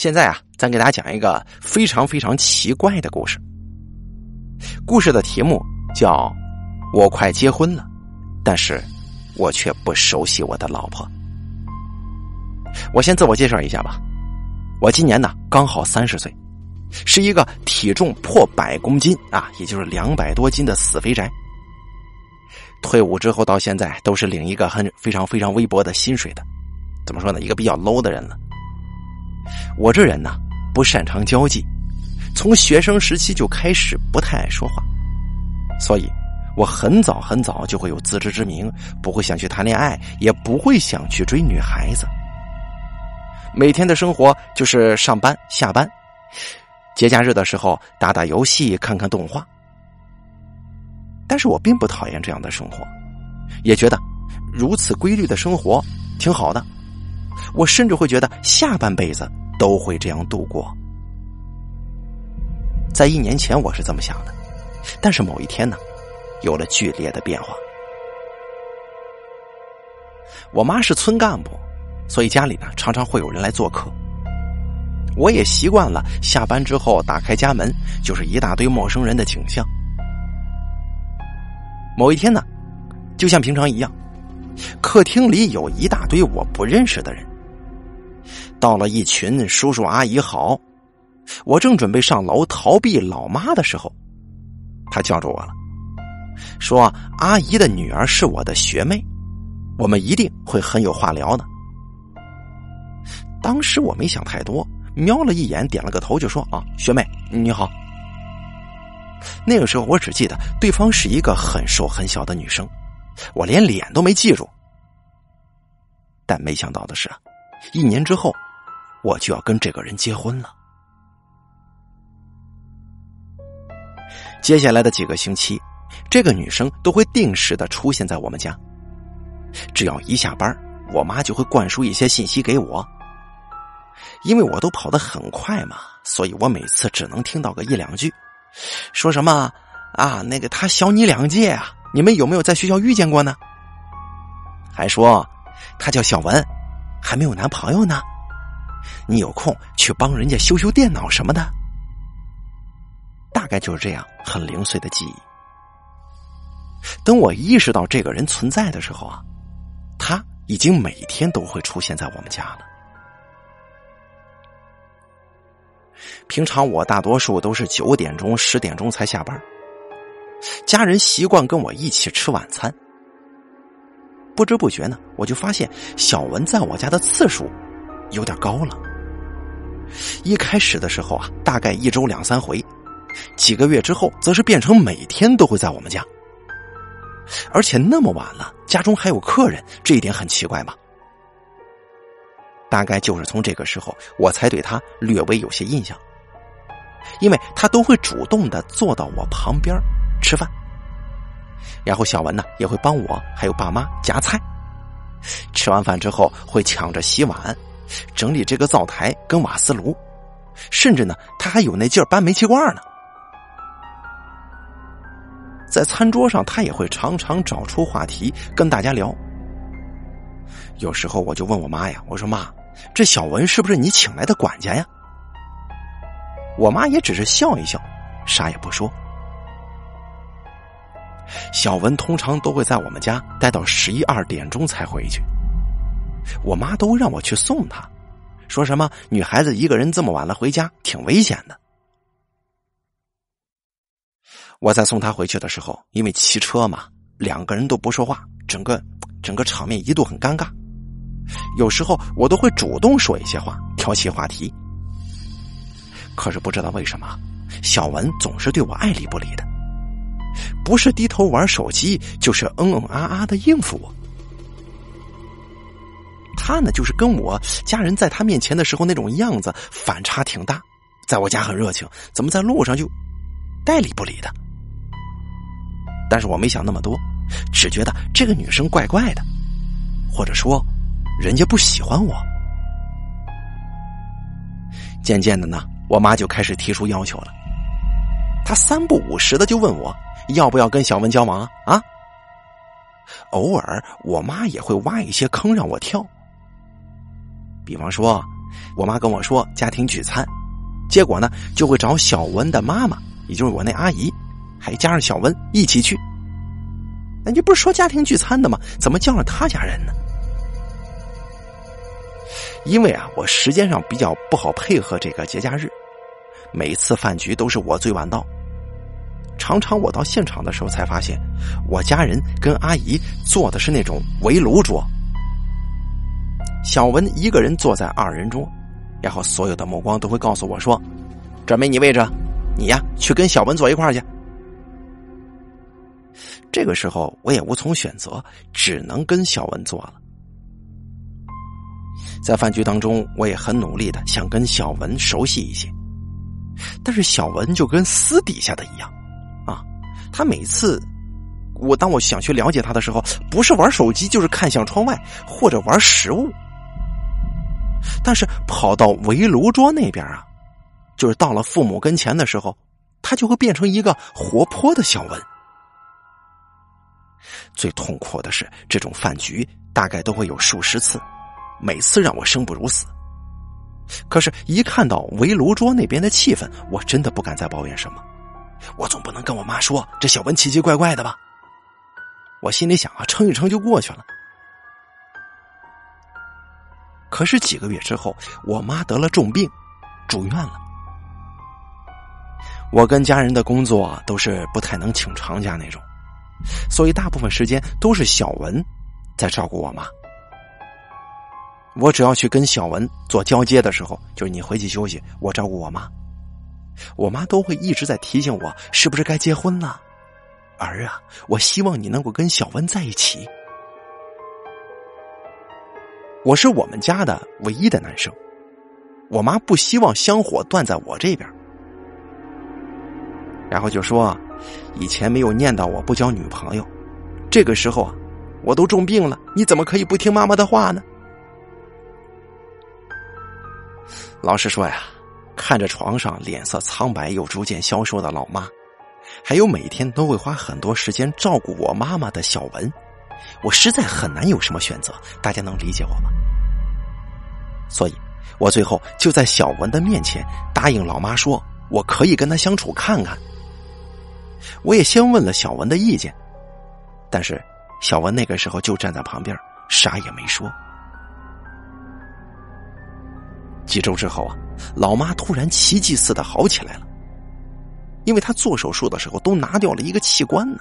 现在啊，咱给大家讲一个非常非常奇怪的故事。故事的题目叫“我快结婚了，但是我却不熟悉我的老婆”。我先自我介绍一下吧，我今年呢刚好三十岁，是一个体重破百公斤啊，也就是两百多斤的死肥宅。退伍之后到现在都是领一个很非常非常微薄的薪水的，怎么说呢？一个比较 low 的人了。我这人呢不擅长交际，从学生时期就开始不太爱说话，所以我很早很早就会有自知之明，不会想去谈恋爱，也不会想去追女孩子。每天的生活就是上班下班，节假日的时候打打游戏，看看动画。但是我并不讨厌这样的生活，也觉得如此规律的生活挺好的。我甚至会觉得下半辈子都会这样度过。在一年前我是这么想的，但是某一天呢，有了剧烈的变化。我妈是村干部，所以家里呢常常会有人来做客。我也习惯了下班之后打开家门就是一大堆陌生人的景象。某一天呢，就像平常一样，客厅里有一大堆我不认识的人。到了一群叔叔阿姨好，我正准备上楼逃避老妈的时候，他叫住我了，说：“阿姨的女儿是我的学妹，我们一定会很有话聊的。”当时我没想太多，瞄了一眼，点了个头，就说：“啊，学妹你好。”那个时候我只记得对方是一个很瘦很小的女生，我连脸都没记住。但没想到的是，一年之后，我就要跟这个人结婚了。接下来的几个星期，这个女生都会定时的出现在我们家。只要一下班，我妈就会灌输一些信息给我。因为我都跑得很快嘛，所以我每次只能听到个一两句。说什么啊？那个他小你两届啊？你们有没有在学校遇见过呢？还说他叫小文，还没有男朋友呢。你有空去帮人家修修电脑什么的。大概就是这样，很零碎的记忆。等我意识到这个人存在的时候啊，他已经每天都会出现在我们家了。平常我大多数都是九点钟、十点钟才下班，家人习惯跟我一起吃晚餐。不知不觉呢，我就发现小文在我家的次数有点高了。一开始的时候啊，大概一周两三回，几个月之后，则是变成每天都会在我们家，而且那么晚了，家中还有客人，这一点很奇怪吧？大概就是从这个时候，我才对他略微有些印象，因为他都会主动的坐到我旁边吃饭，然后小文呢也会帮我还有爸妈夹菜，吃完饭之后会抢着洗碗、整理这个灶台跟瓦斯炉，甚至呢他还有那劲儿搬煤气罐呢。在餐桌上，他也会常常找出话题跟大家聊。有时候我就问我妈呀，我说妈。这小文是不是你请来的管家呀？我妈也只是笑一笑，啥也不说。小文通常都会在我们家待到十一二点钟才回去，我妈都让我去送她，说什么女孩子一个人这么晚了回家挺危险的。我在送她回去的时候，因为骑车嘛，两个人都不说话，整个整个场面一度很尴尬。有时候我都会主动说一些话，挑起话题。可是不知道为什么，小文总是对我爱理不理的，不是低头玩手机，就是嗯嗯啊啊的应付我。他呢，就是跟我家人在他面前的时候那种样子反差挺大，在我家很热情，怎么在路上就爱理不理的？但是我没想那么多，只觉得这个女生怪怪的，或者说。人家不喜欢我，渐渐的呢，我妈就开始提出要求了。她三不五时的就问我要不要跟小文交往啊？啊！偶尔我妈也会挖一些坑让我跳，比方说我妈跟我说家庭聚餐，结果呢就会找小文的妈妈，也就是我那阿姨，还加上小文一起去。那你不是说家庭聚餐的吗？怎么叫上他家人呢？因为啊，我时间上比较不好配合这个节假日，每次饭局都是我最晚到。常常我到现场的时候才发现，我家人跟阿姨坐的是那种围炉桌，小文一个人坐在二人桌，然后所有的目光都会告诉我说：“这没你位置，你呀去跟小文坐一块儿去。”这个时候我也无从选择，只能跟小文坐了。在饭局当中，我也很努力的想跟小文熟悉一些，但是小文就跟私底下的一样。他每次，我当我想去了解他的时候，不是玩手机，就是看向窗外或者玩食物。但是跑到围炉桌那边啊，就是到了父母跟前的时候，他就会变成一个活泼的小文。最痛苦的是，这种饭局大概都会有数十次，每次让我生不如死。可是，一看到围炉桌那边的气氛，我真的不敢再抱怨什么。我总不能跟我妈说这小文奇奇怪怪的吧？我心里想啊，撑一撑就过去了。可是几个月之后，我妈得了重病，住院了。我跟家人的工作都是不太能请长假那种，所以大部分时间都是小文在照顾我妈。我只要去跟小文做交接的时候，就是你回去休息，我照顾我妈。我妈都会一直在提醒我，是不是该结婚了？儿啊，我希望你能够跟小文在一起。我是我们家的唯一的男生，我妈不希望香火断在我这边。然后就说，以前没有念叨我不交女朋友，这个时候啊，我都重病了，你怎么可以不听妈妈的话呢？老实说呀。看着床上脸色苍白又逐渐消瘦的老妈，还有每天都会花很多时间照顾我妈妈的小文，我实在很难有什么选择。大家能理解我吗？所以，我最后就在小文的面前答应老妈说，我可以跟他相处看看。我也先问了小文的意见，但是小文那个时候就站在旁边，啥也没说。几周之后啊，老妈突然奇迹似的好起来了，因为她做手术的时候都拿掉了一个器官呢。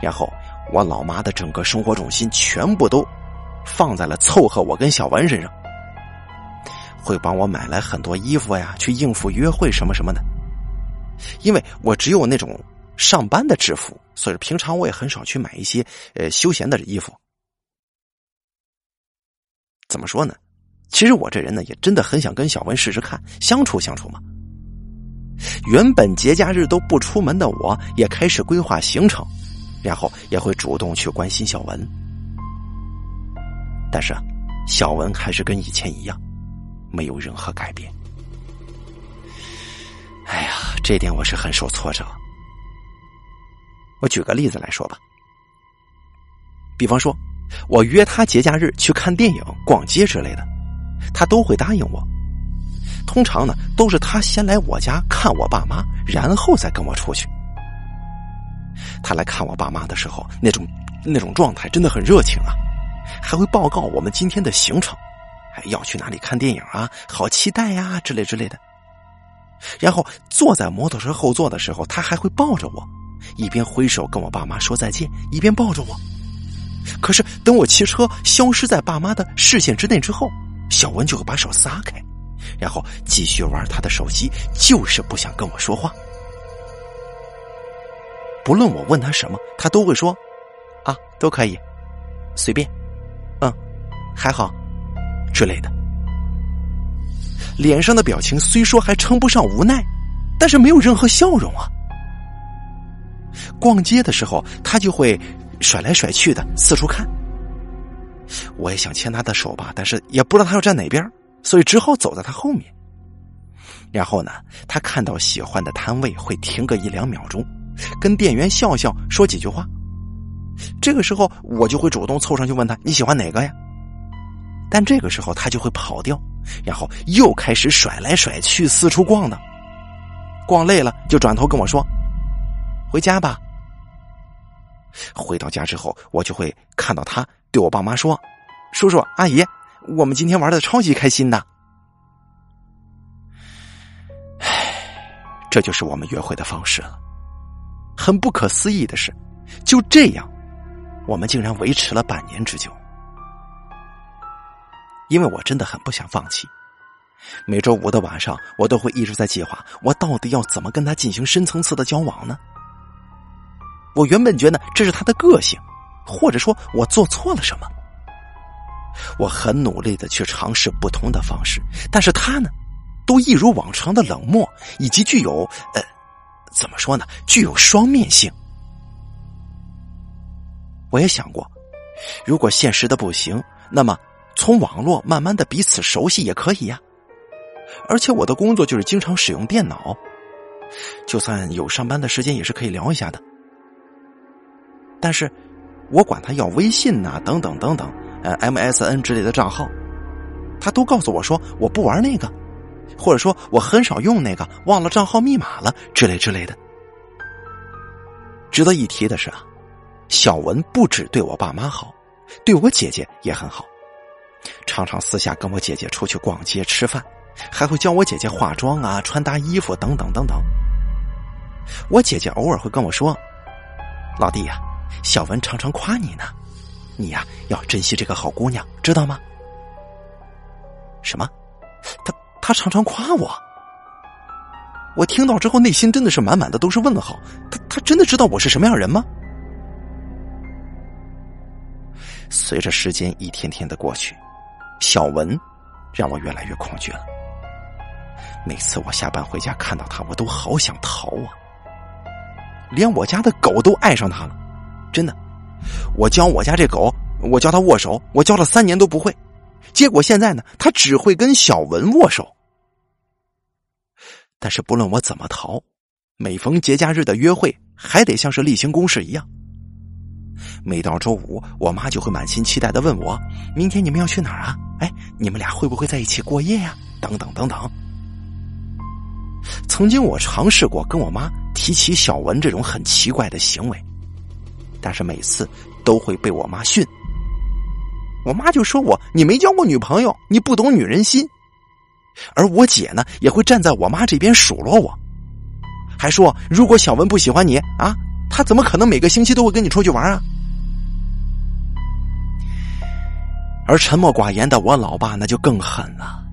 然后我老妈的整个生活重心全部都放在了凑合我跟小文身上，会帮我买来很多衣服呀，去应付约会什么什么的。因为我只有那种上班的制服，所以平常我也很少去买一些呃休闲的衣服。怎么说呢？其实我这人呢，也真的很想跟小文试试看相处相处嘛。原本节假日都不出门的我，也开始规划行程，然后也会主动去关心小文。但是，小文还是跟以前一样，没有任何改变。哎呀，这点我是很受挫折。我举个例子来说吧，比方说，我约他节假日去看电影、逛街之类的。他都会答应我，通常呢都是他先来我家看我爸妈，然后再跟我出去。他来看我爸妈的时候，那种那种状态真的很热情啊，还会报告我们今天的行程，还要去哪里看电影啊，好期待呀之类之类的。然后坐在摩托车后座的时候，他还会抱着我，一边挥手跟我爸妈说再见，一边抱着我。可是等我骑车消失在爸妈的视线之内之后。小文就会把手撒开，然后继续玩他的手机，就是不想跟我说话。不论我问他什么，他都会说：“啊，都可以，随便，嗯，还好，之类的。”脸上的表情虽说还称不上无奈，但是没有任何笑容啊。逛街的时候，他就会甩来甩去的四处看。我也想牵他的手吧，但是也不知道他要站哪边，所以只好走在他后面。然后呢，他看到喜欢的摊位会停个一两秒钟，跟店员笑笑说几句话。这个时候我就会主动凑上去问他你喜欢哪个呀？但这个时候他就会跑掉，然后又开始甩来甩去，四处逛的。逛累了，就转头跟我说：“回家吧。”回到家之后，我就会看到他对我爸妈说：“叔叔阿姨，我们今天玩的超级开心的。”唉，这就是我们约会的方式了。很不可思议的是，就这样，我们竟然维持了半年之久。因为我真的很不想放弃。每周五的晚上，我都会一直在计划，我到底要怎么跟他进行深层次的交往呢？我原本觉得这是他的个性，或者说我做错了什么。我很努力的去尝试不同的方式，但是他呢，都一如往常的冷漠，以及具有呃，怎么说呢？具有双面性。我也想过，如果现实的不行，那么从网络慢慢的彼此熟悉也可以呀。而且我的工作就是经常使用电脑，就算有上班的时间也是可以聊一下的。但是，我管他要微信呐，等等等等，呃，MSN 之类的账号，他都告诉我说我不玩那个，或者说我很少用那个，忘了账号密码了之类之类的。值得一提的是啊，小文不止对我爸妈好，对我姐姐也很好，常常私下跟我姐姐出去逛街吃饭。还会教我姐姐化妆啊、穿搭衣服等等等等。我姐姐偶尔会跟我说：“老弟呀，小文常常夸你呢，你呀要珍惜这个好姑娘，知道吗？”什么？他他常常夸我？我听到之后，内心真的是满满的都是问号。他他真的知道我是什么样人吗？随着时间一天天的过去，小文让我越来越恐惧了。每次我下班回家看到他，我都好想逃啊！连我家的狗都爱上他了，真的。我教我家这狗，我教它握手，我教了三年都不会，结果现在呢，它只会跟小文握手。但是不论我怎么逃，每逢节假日的约会还得像是例行公事一样。每到周五，我妈就会满心期待的问我：“明天你们要去哪儿啊？哎，你们俩会不会在一起过夜呀？”等等等等。曾经我尝试过跟我妈提起小文这种很奇怪的行为，但是每次都会被我妈训。我妈就说我你没交过女朋友，你不懂女人心。而我姐呢，也会站在我妈这边数落我，还说如果小文不喜欢你啊，他怎么可能每个星期都会跟你出去玩啊？而沉默寡言的我老爸那就更狠了，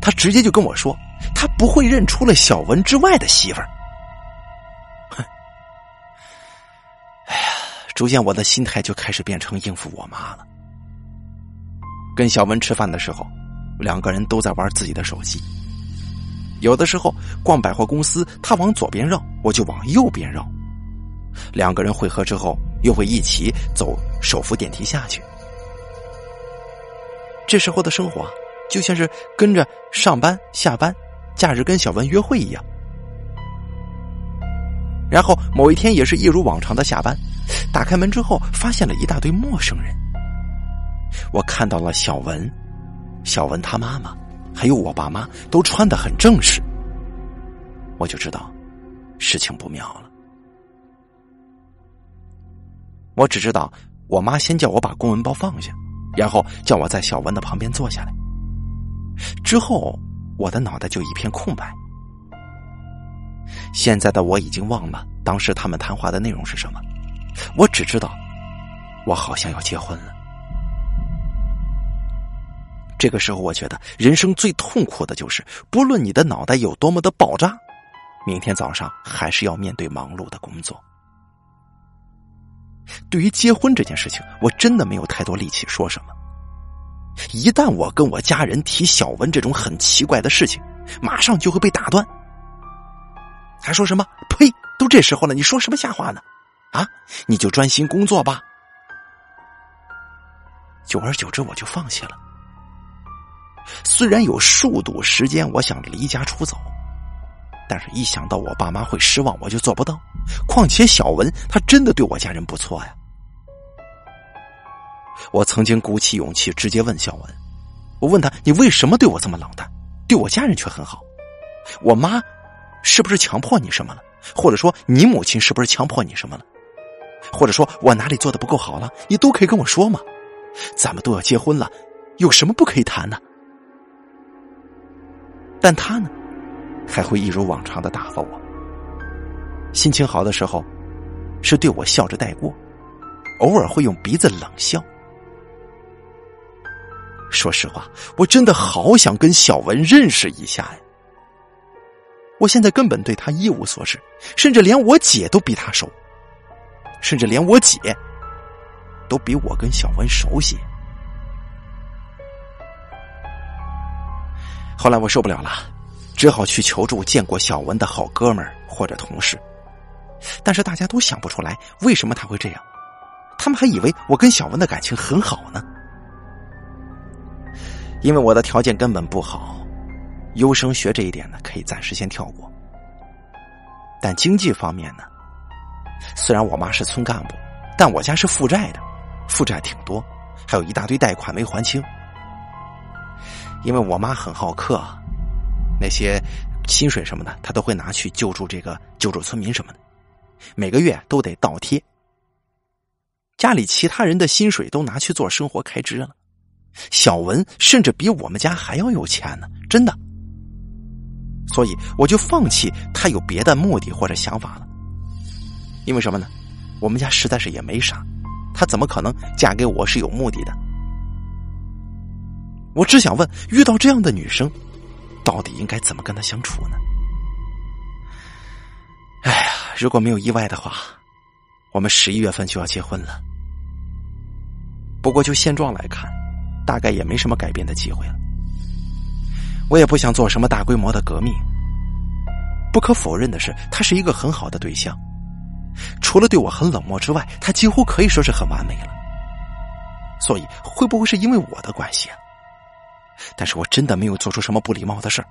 他直接就跟我说。他不会认出了小文之外的媳妇儿。逐渐我的心态就开始变成应付我妈了。跟小文吃饭的时候，两个人都在玩自己的手机。有的时候逛百货公司，他往左边绕，我就往右边绕。两个人会合之后，又会一起走手扶电梯下去。这时候的生活，就像是跟着上班下班。假日跟小文约会一样，然后某一天也是一如往常的下班，打开门之后发现了一大堆陌生人。我看到了小文，小文他妈妈，还有我爸妈都穿的很正式，我就知道事情不妙了。我只知道我妈先叫我把公文包放下，然后叫我在小文的旁边坐下来，之后。我的脑袋就一片空白。现在的我已经忘了当时他们谈话的内容是什么，我只知道，我好像要结婚了。这个时候，我觉得人生最痛苦的就是，不论你的脑袋有多么的爆炸，明天早上还是要面对忙碌的工作。对于结婚这件事情，我真的没有太多力气说什么。一旦我跟我家人提小文这种很奇怪的事情，马上就会被打断。还说什么？呸！都这时候了，你说什么瞎话呢？啊！你就专心工作吧。久而久之，我就放弃了。虽然有数度时间，我想离家出走，但是一想到我爸妈会失望，我就做不到。况且小文他真的对我家人不错呀。我曾经鼓起勇气直接问小文：“我问他：“你为什么对我这么冷淡？对我家人却很好？我妈是不是强迫你什么了？或者说你母亲是不是强迫你什么了？或者说我哪里做的不够好了？你都可以跟我说嘛。咱们都要结婚了，有什么不可以谈的？”但他呢，还会一如往常的打发我。心情好的时候，是对我笑着带过，偶尔会用鼻子冷笑。说实话，我真的好想跟小文认识一下呀！我现在根本对他一无所知，甚至连我姐都比他熟，甚至连我姐都比我跟小文熟悉。后来我受不了了，只好去求助见过小文的好哥们儿或者同事。但是大家都想不出来为什么他会这样，他们还以为我跟小文的感情很好呢。因为我的条件根本不好，优生学这一点呢可以暂时先跳过。但经济方面呢，虽然我妈是村干部，但我家是负债的，负债挺多，还有一大堆贷款没还清。因为我妈很好客，那些薪水什么的，她都会拿去救助这个救助村民什么的。每个月都得倒贴，家里其他人的薪水都拿去做生活开支了，小文甚至比我们家还要有钱呢，真的。所以我就放弃他有别的目的或者想法了，因为什么呢？我们家实在是也没啥，他怎么可能嫁给我是有目的的？我只想问，遇到这样的女生，到底应该怎么跟她相处呢？哎呀！如果没有意外的话，我们十一月份就要结婚了。不过就现状来看，大概也没什么改变的机会了。我也不想做什么大规模的革命。不可否认的是，他是一个很好的对象，除了对我很冷漠之外，他几乎可以说是很完美了。所以，会不会是因为我的关系啊？但是我真的没有做出什么不礼貌的事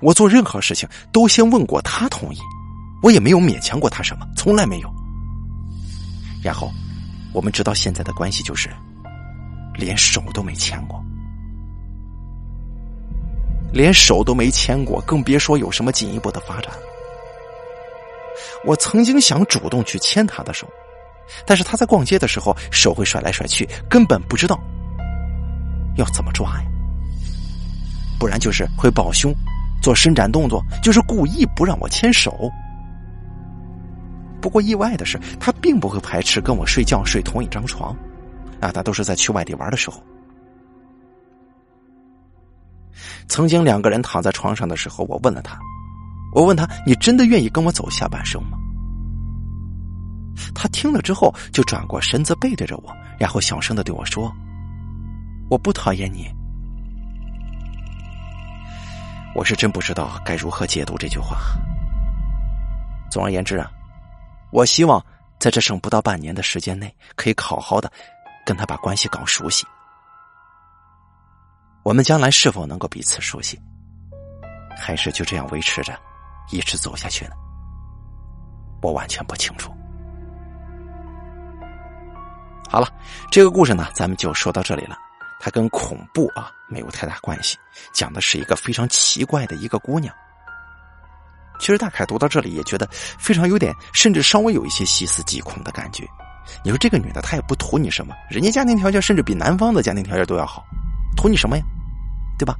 我做任何事情都先问过他同意。我也没有勉强过他什么，从来没有。然后，我们直到现在的关系就是，连手都没牵过，连手都没牵过，更别说有什么进一步的发展。我曾经想主动去牵他的手，但是他在逛街的时候手会甩来甩去，根本不知道要怎么抓呀。不然就是会抱胸，做伸展动作，就是故意不让我牵手。不过意外的是，他并不会排斥跟我睡觉睡同一张床，啊，他都是在去外地玩的时候。曾经两个人躺在床上的时候，我问了他，我问他：“你真的愿意跟我走下半生吗？”他听了之后，就转过身子背对着我，然后小声的对我说：“我不讨厌你。”我是真不知道该如何解读这句话。总而言之啊。我希望在这剩不到半年的时间内，可以好好的跟他把关系搞熟悉。我们将来是否能够彼此熟悉，还是就这样维持着，一直走下去呢？我完全不清楚。好了，这个故事呢，咱们就说到这里了。它跟恐怖啊没有太大关系，讲的是一个非常奇怪的一个姑娘。其实大凯读到这里也觉得非常有点，甚至稍微有一些细思极恐的感觉。你说这个女的她也不图你什么，人家家庭条件甚至比男方的家庭条件都要好，图你什么呀？对吧？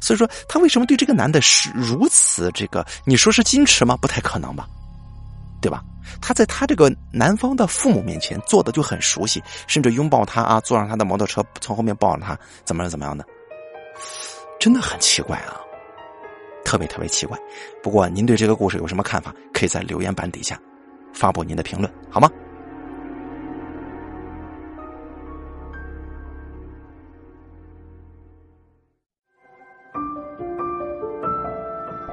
所以说他为什么对这个男的是如此这个？你说是矜持吗？不太可能吧？对吧？他在他这个男方的父母面前做的就很熟悉，甚至拥抱他啊，坐上他的摩托车从后面抱着他，怎么怎么样的？真的很奇怪啊！特别特别奇怪，不过您对这个故事有什么看法？可以在留言板底下发布您的评论，好吗？